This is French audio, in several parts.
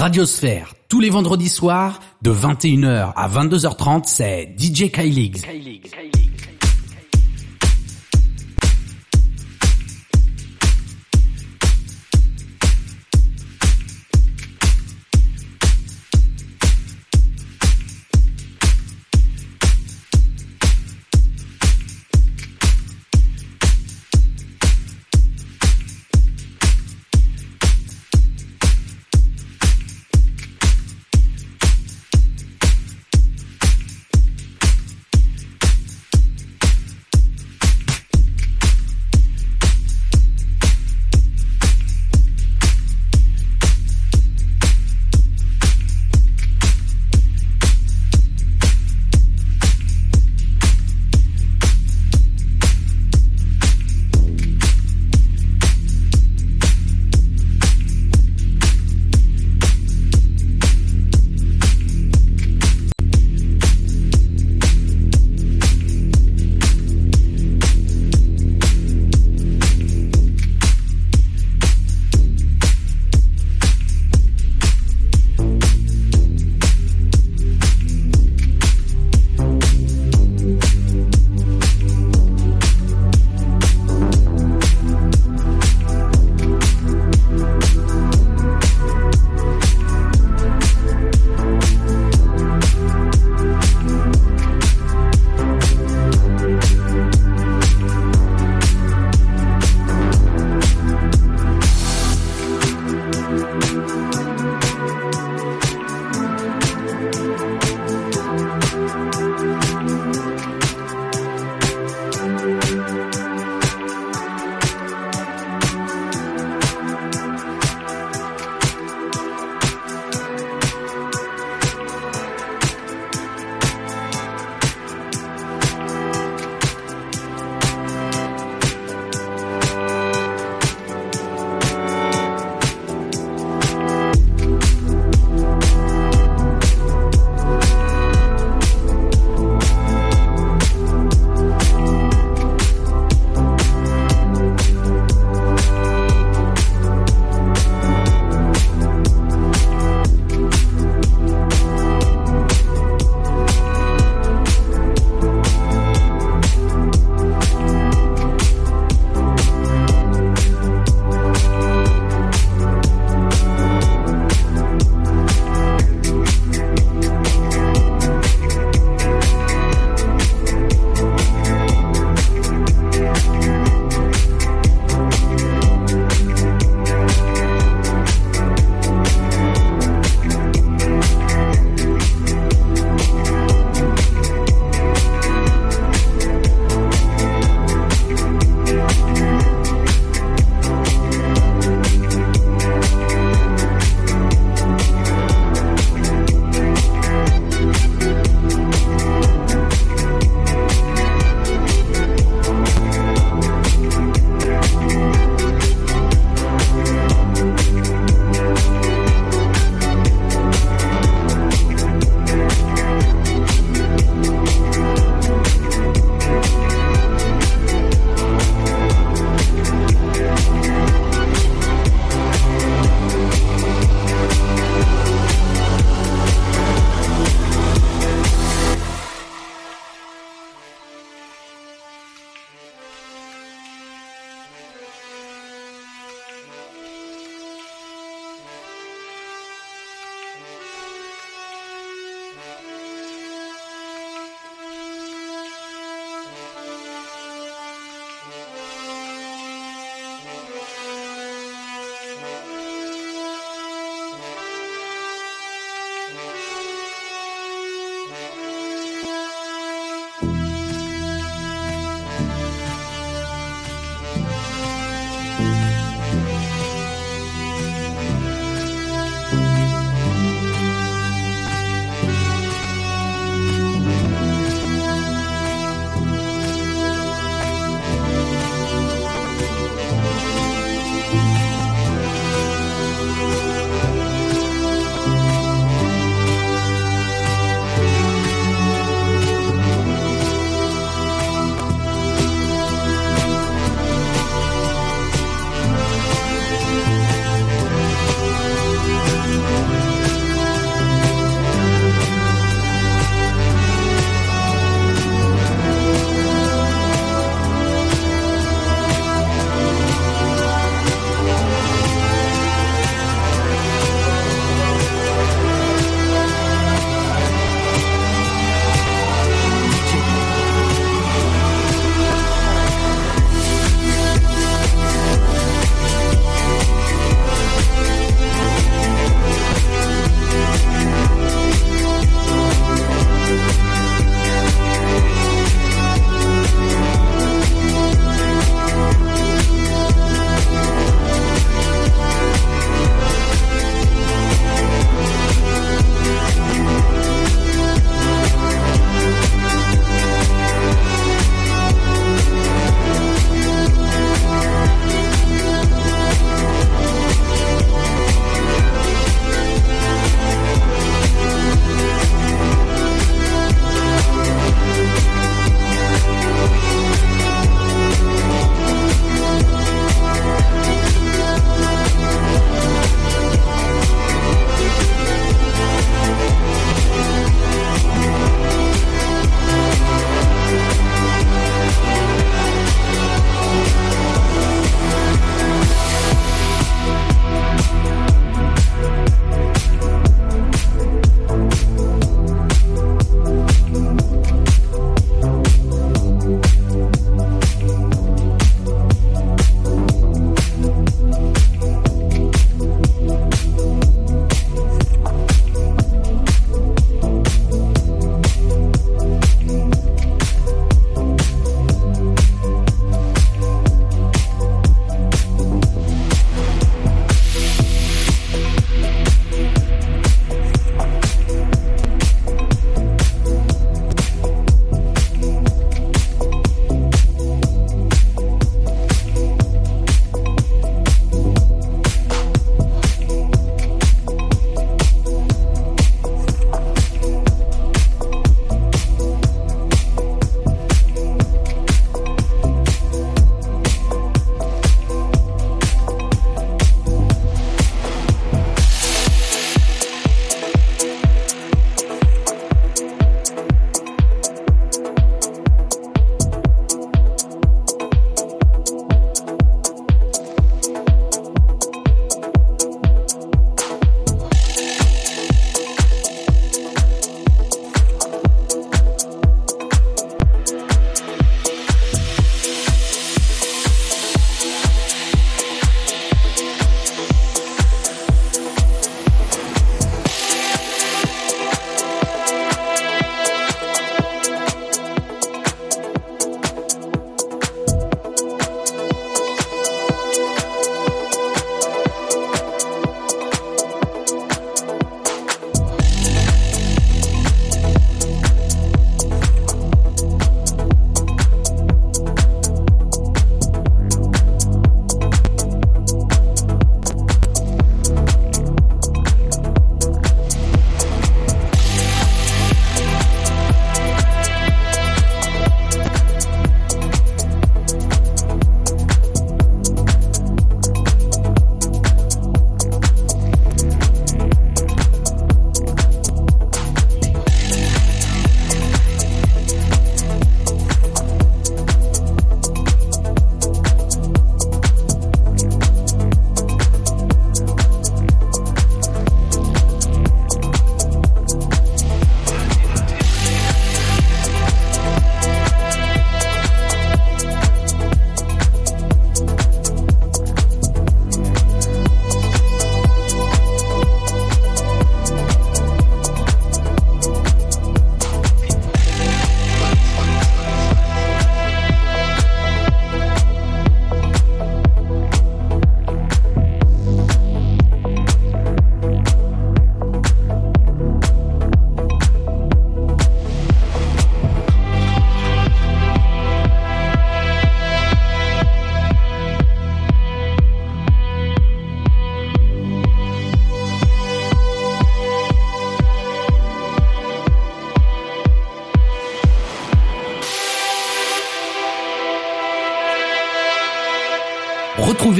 Radiosphère, tous les vendredis soirs, de 21h à 22h30, c'est DJ Kylix.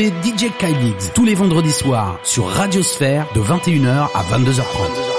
DJ Kylix tous les vendredis soirs sur Radiosphère de 21h à 22h30.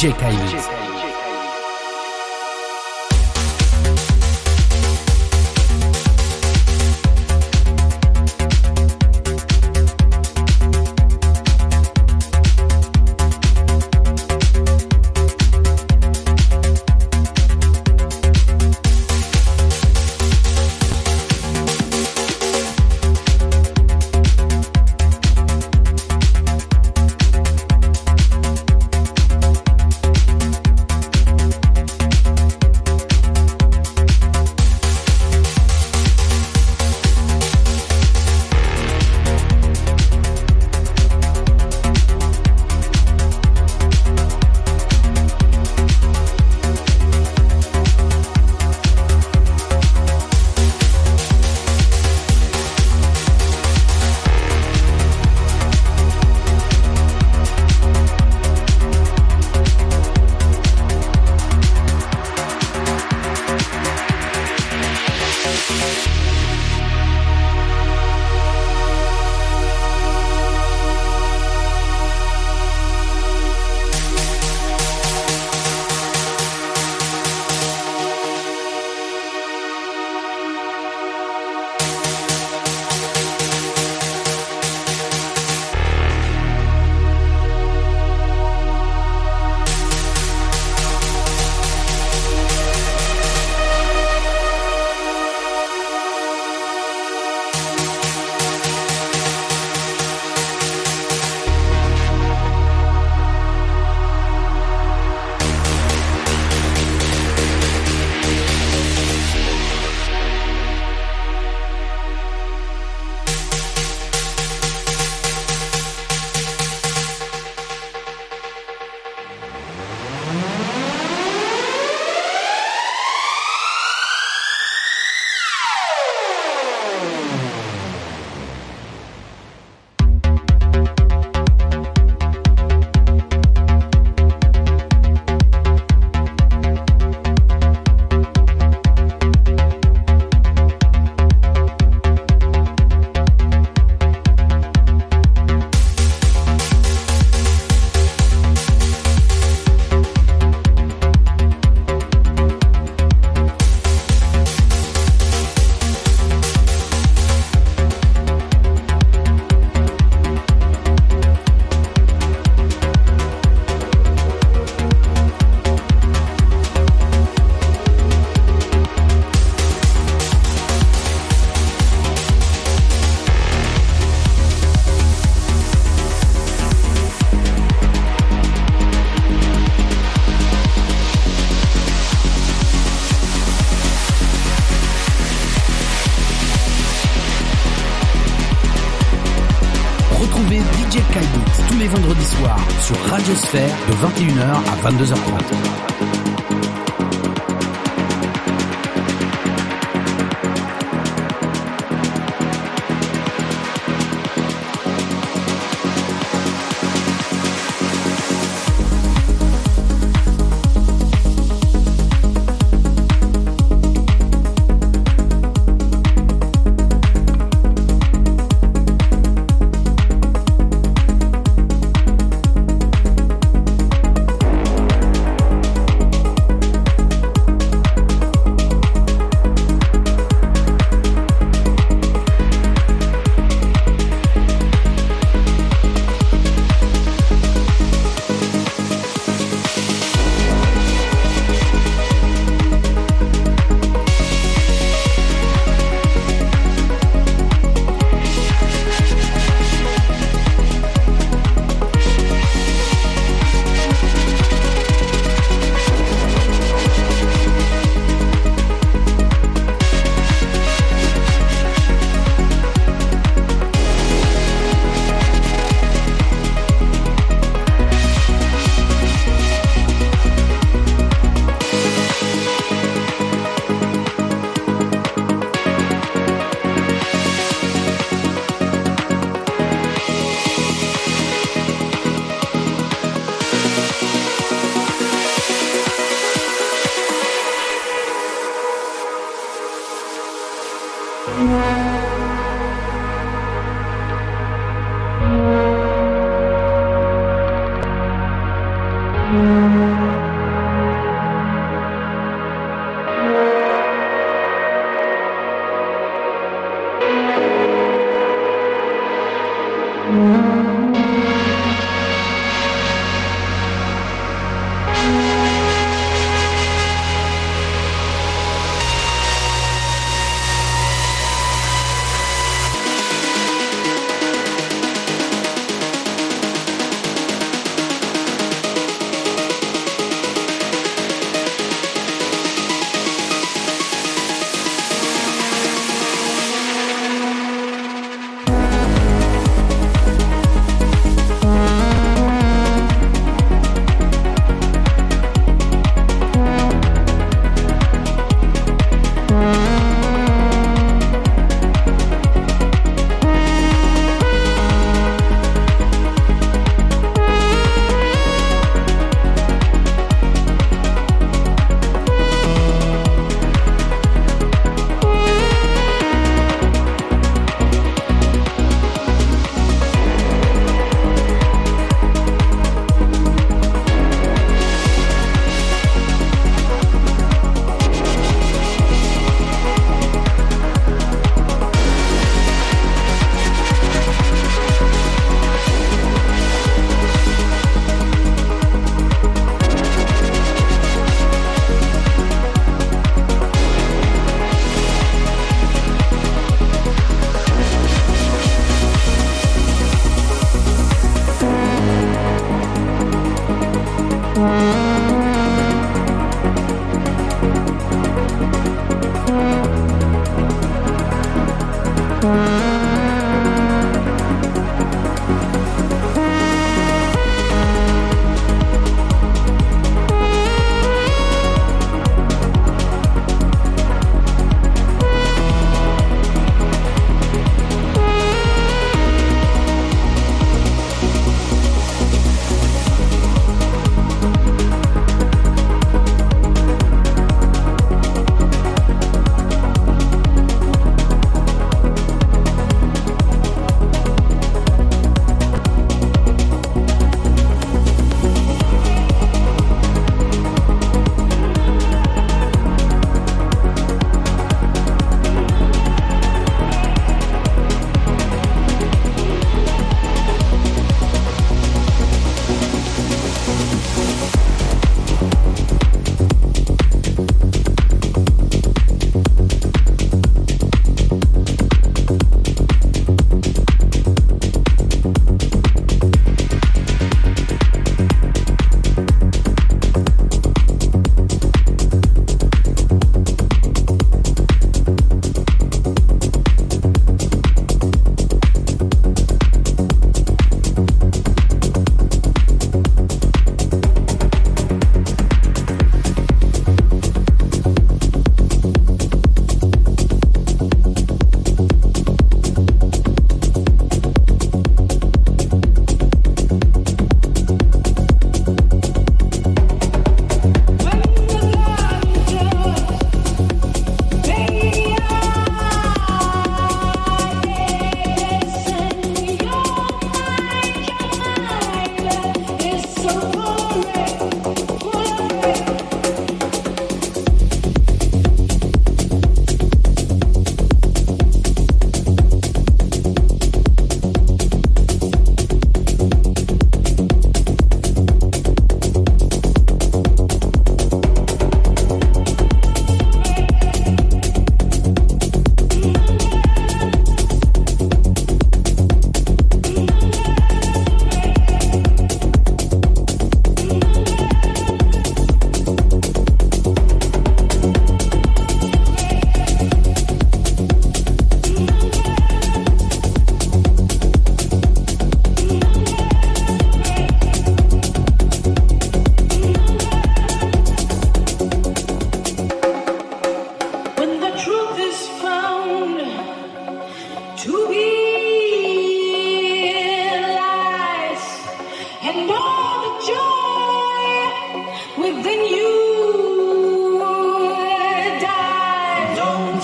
DJ 21h à 22h30.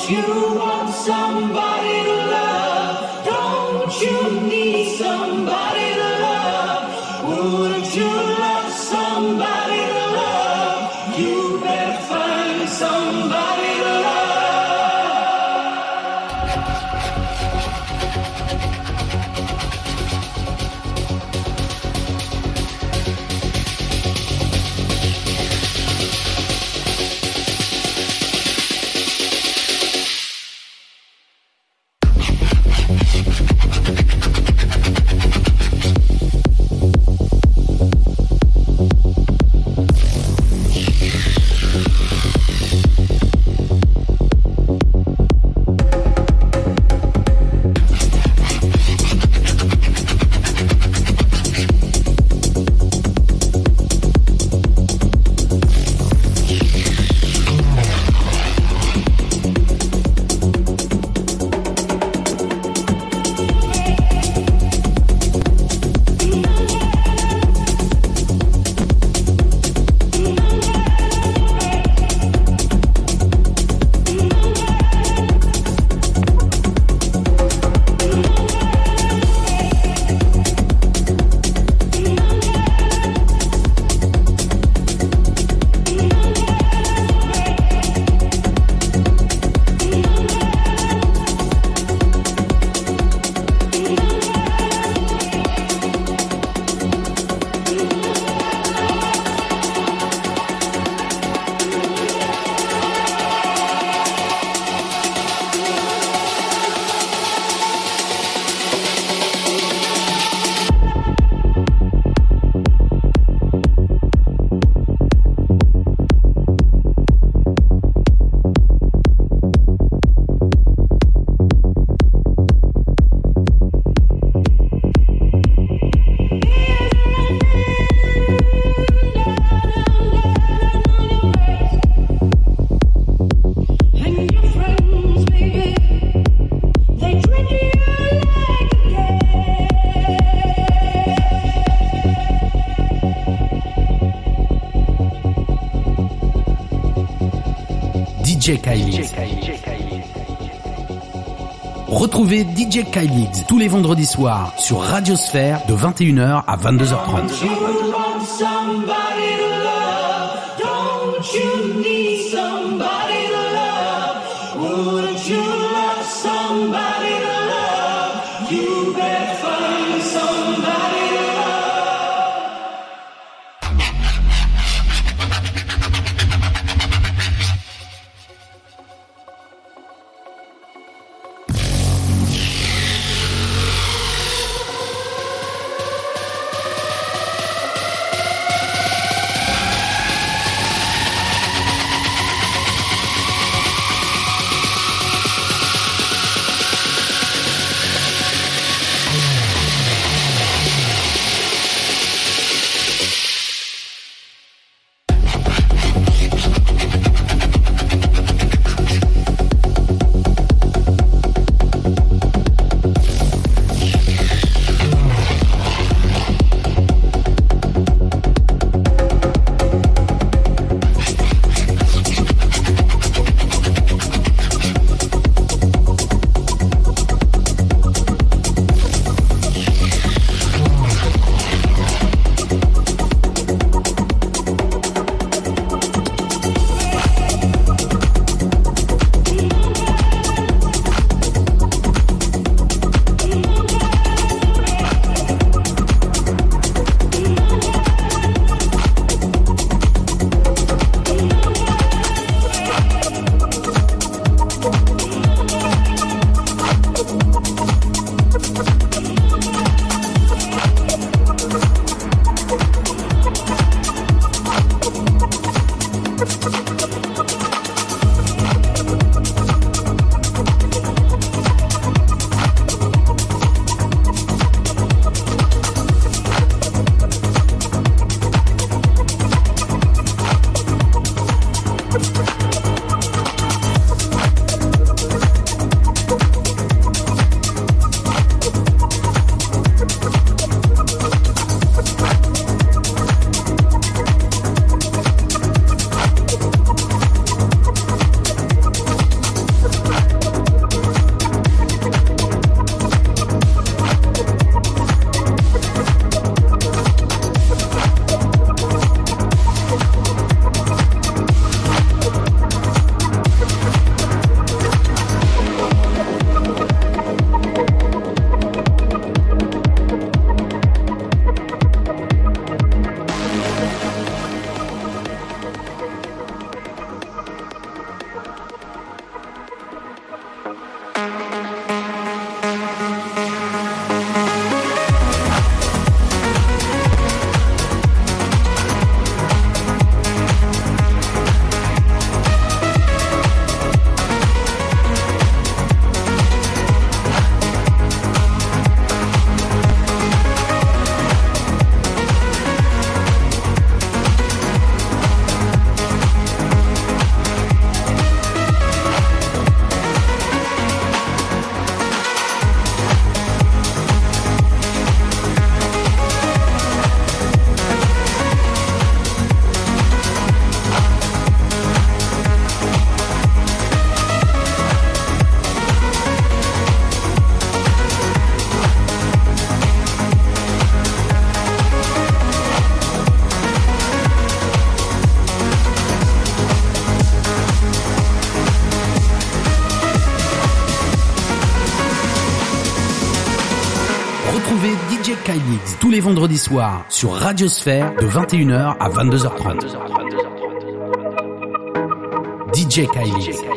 you DJ. Retrouvez DJ Kylie tous les vendredis soirs sur Radiosphère de 21h à 22h30. Les vendredis soirs sur Radiosphère de 21h à 22h30. DJ Kylix.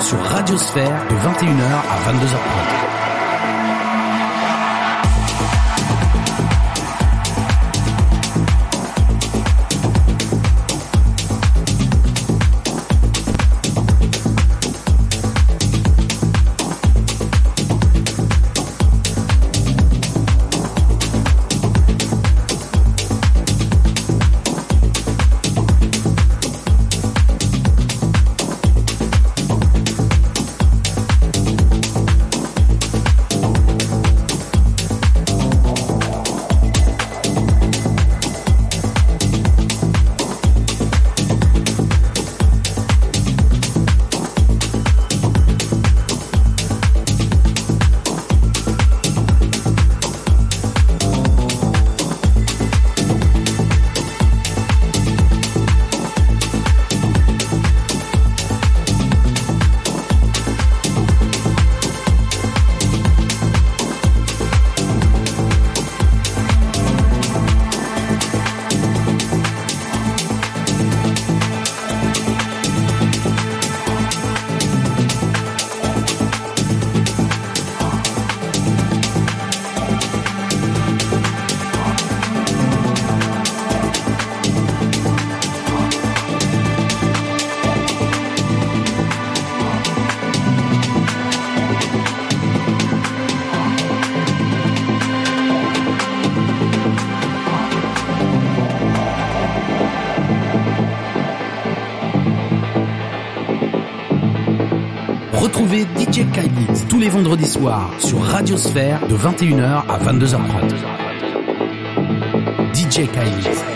Sur Radiosphère de 21h à 22h30. Vendredis soirs sur Radiosphère de 21h à 22h30. DJ Kylix.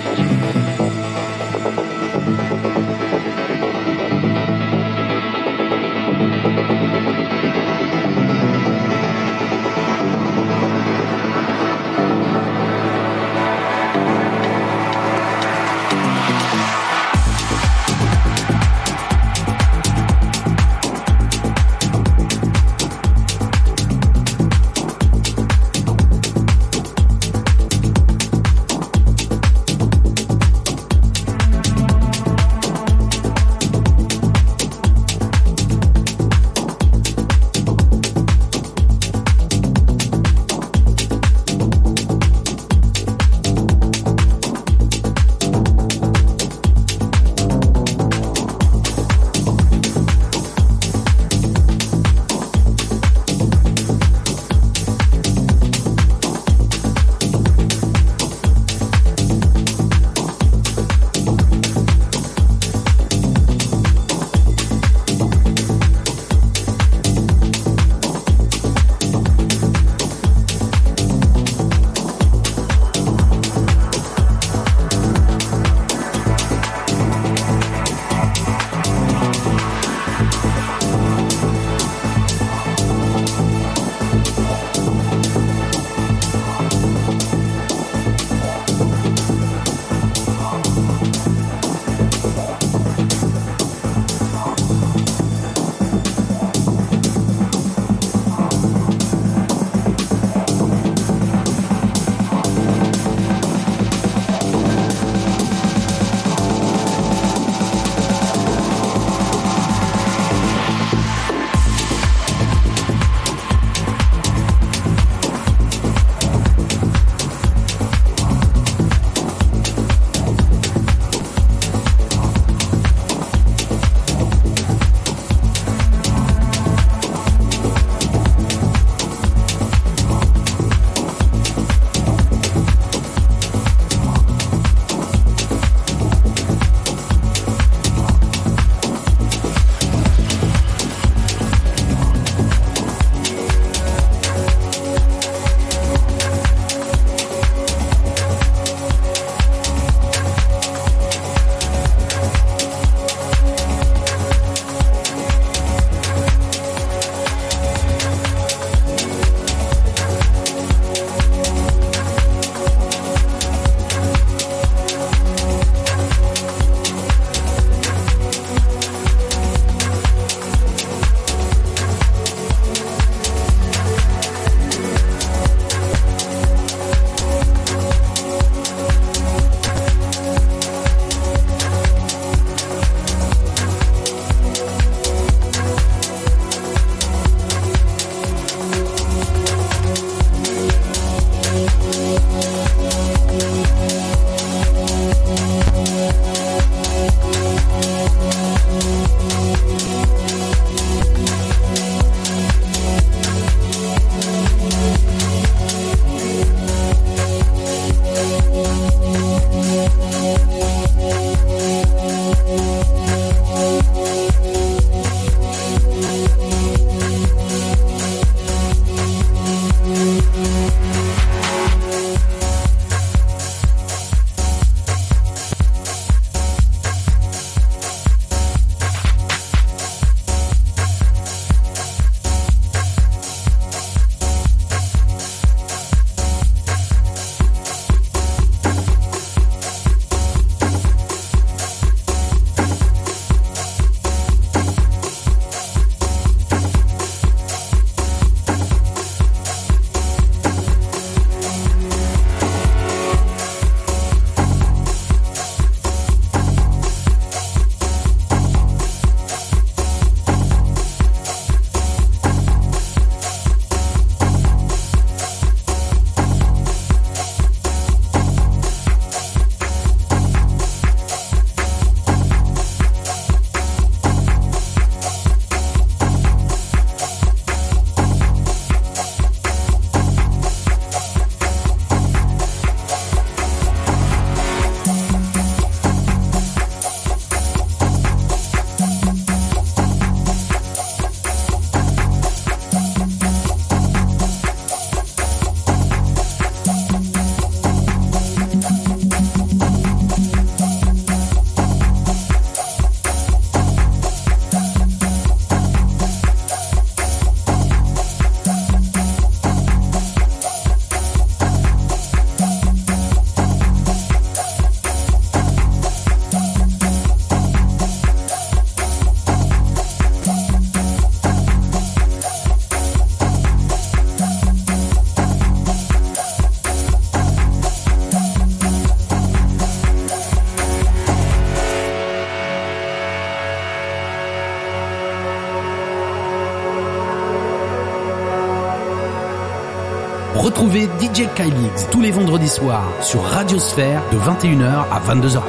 DJ Kylix tous les vendredis soirs sur Radiosphère de 21h à 22h30.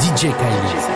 DJ Kylix.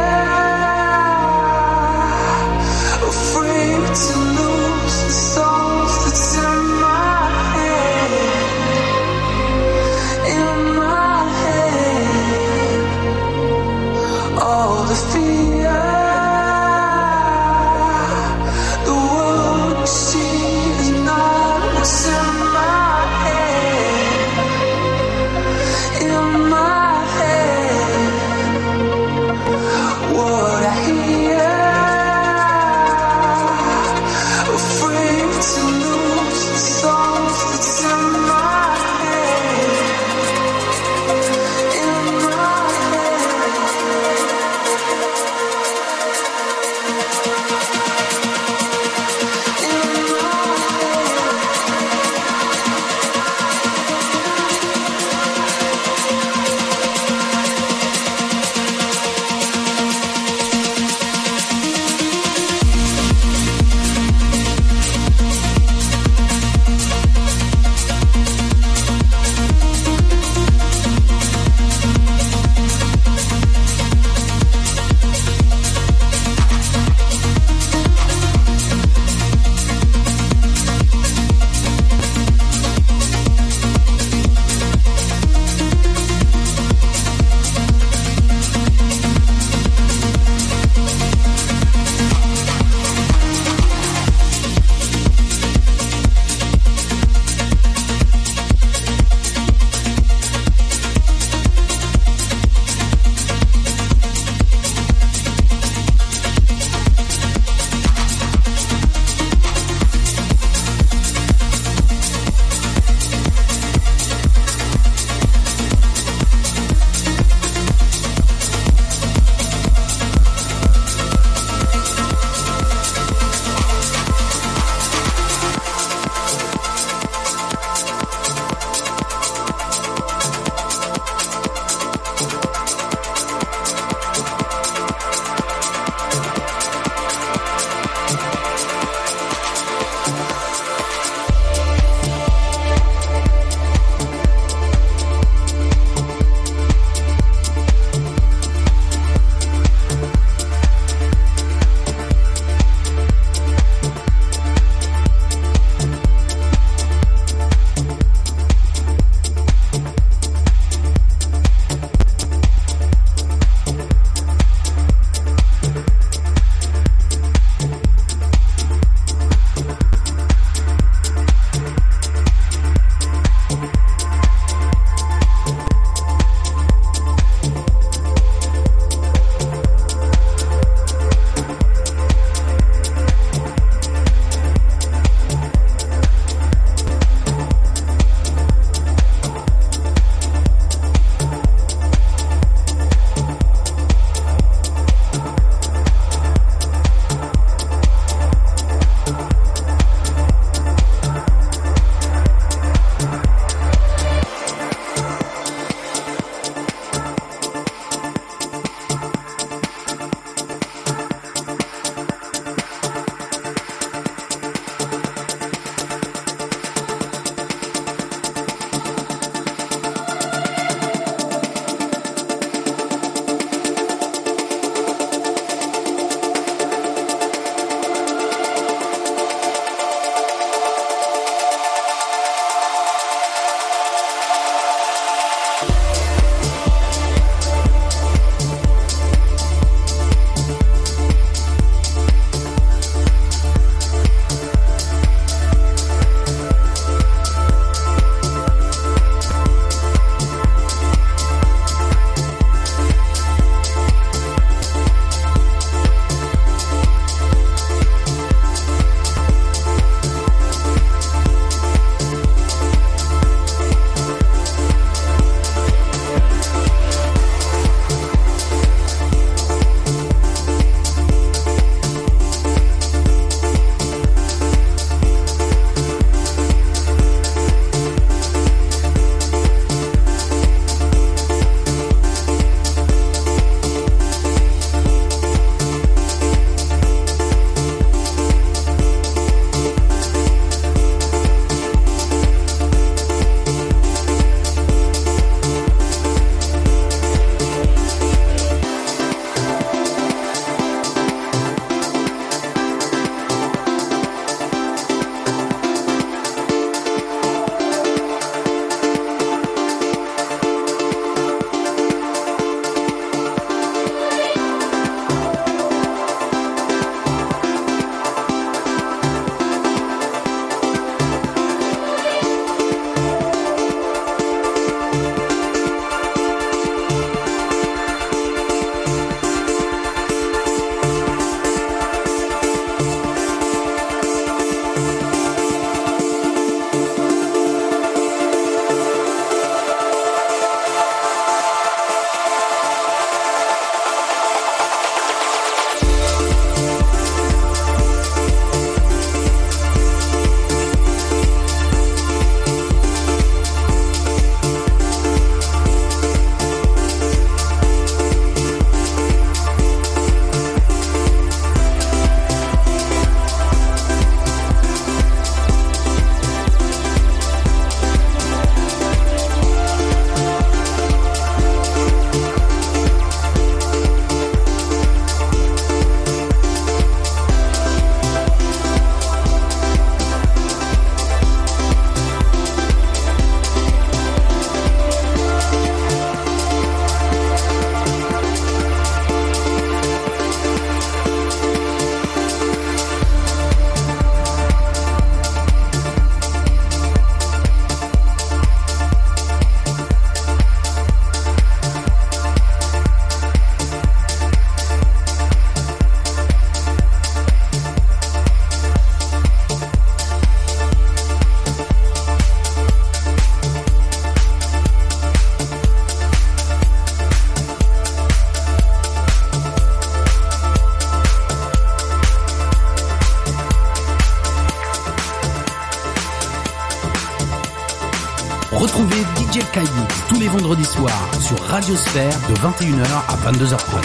sur Radiosphère de 21h à 22h30.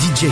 DJ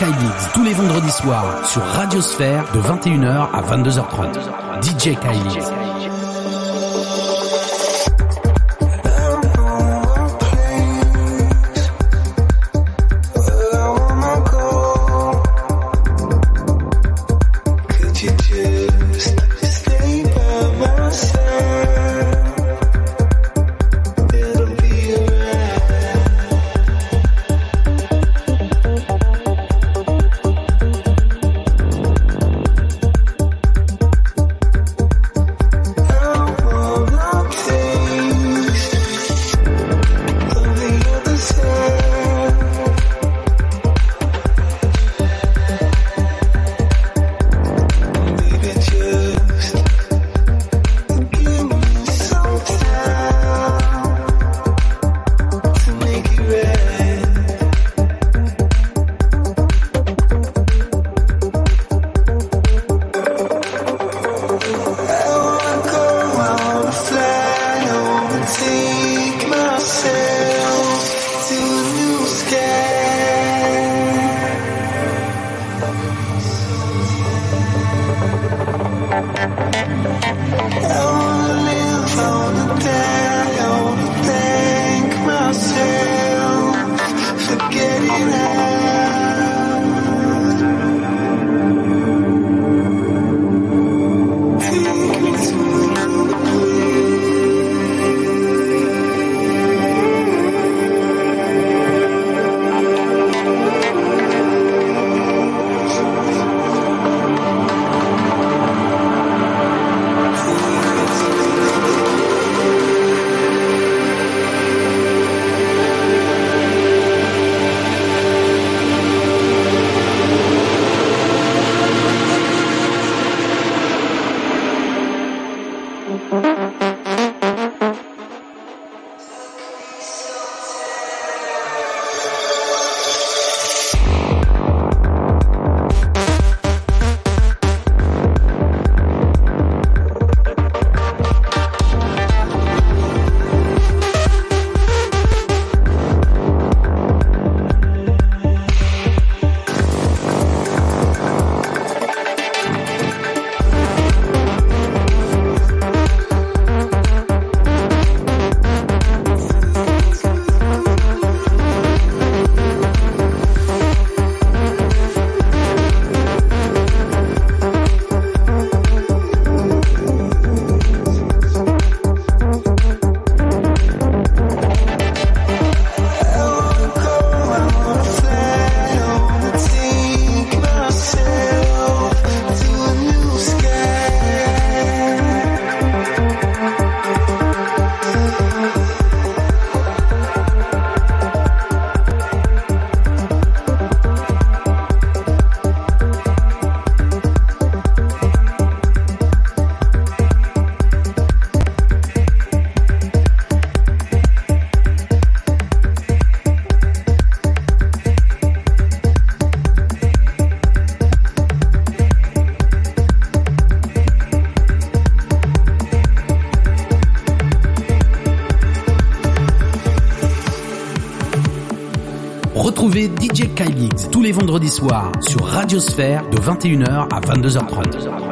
Kylix. tous les vendredis soirs sur Radiosphère de 21h à 22h30. DJ Kylie. Vendredis soirs sur Radiosphère de 21h à 22h30.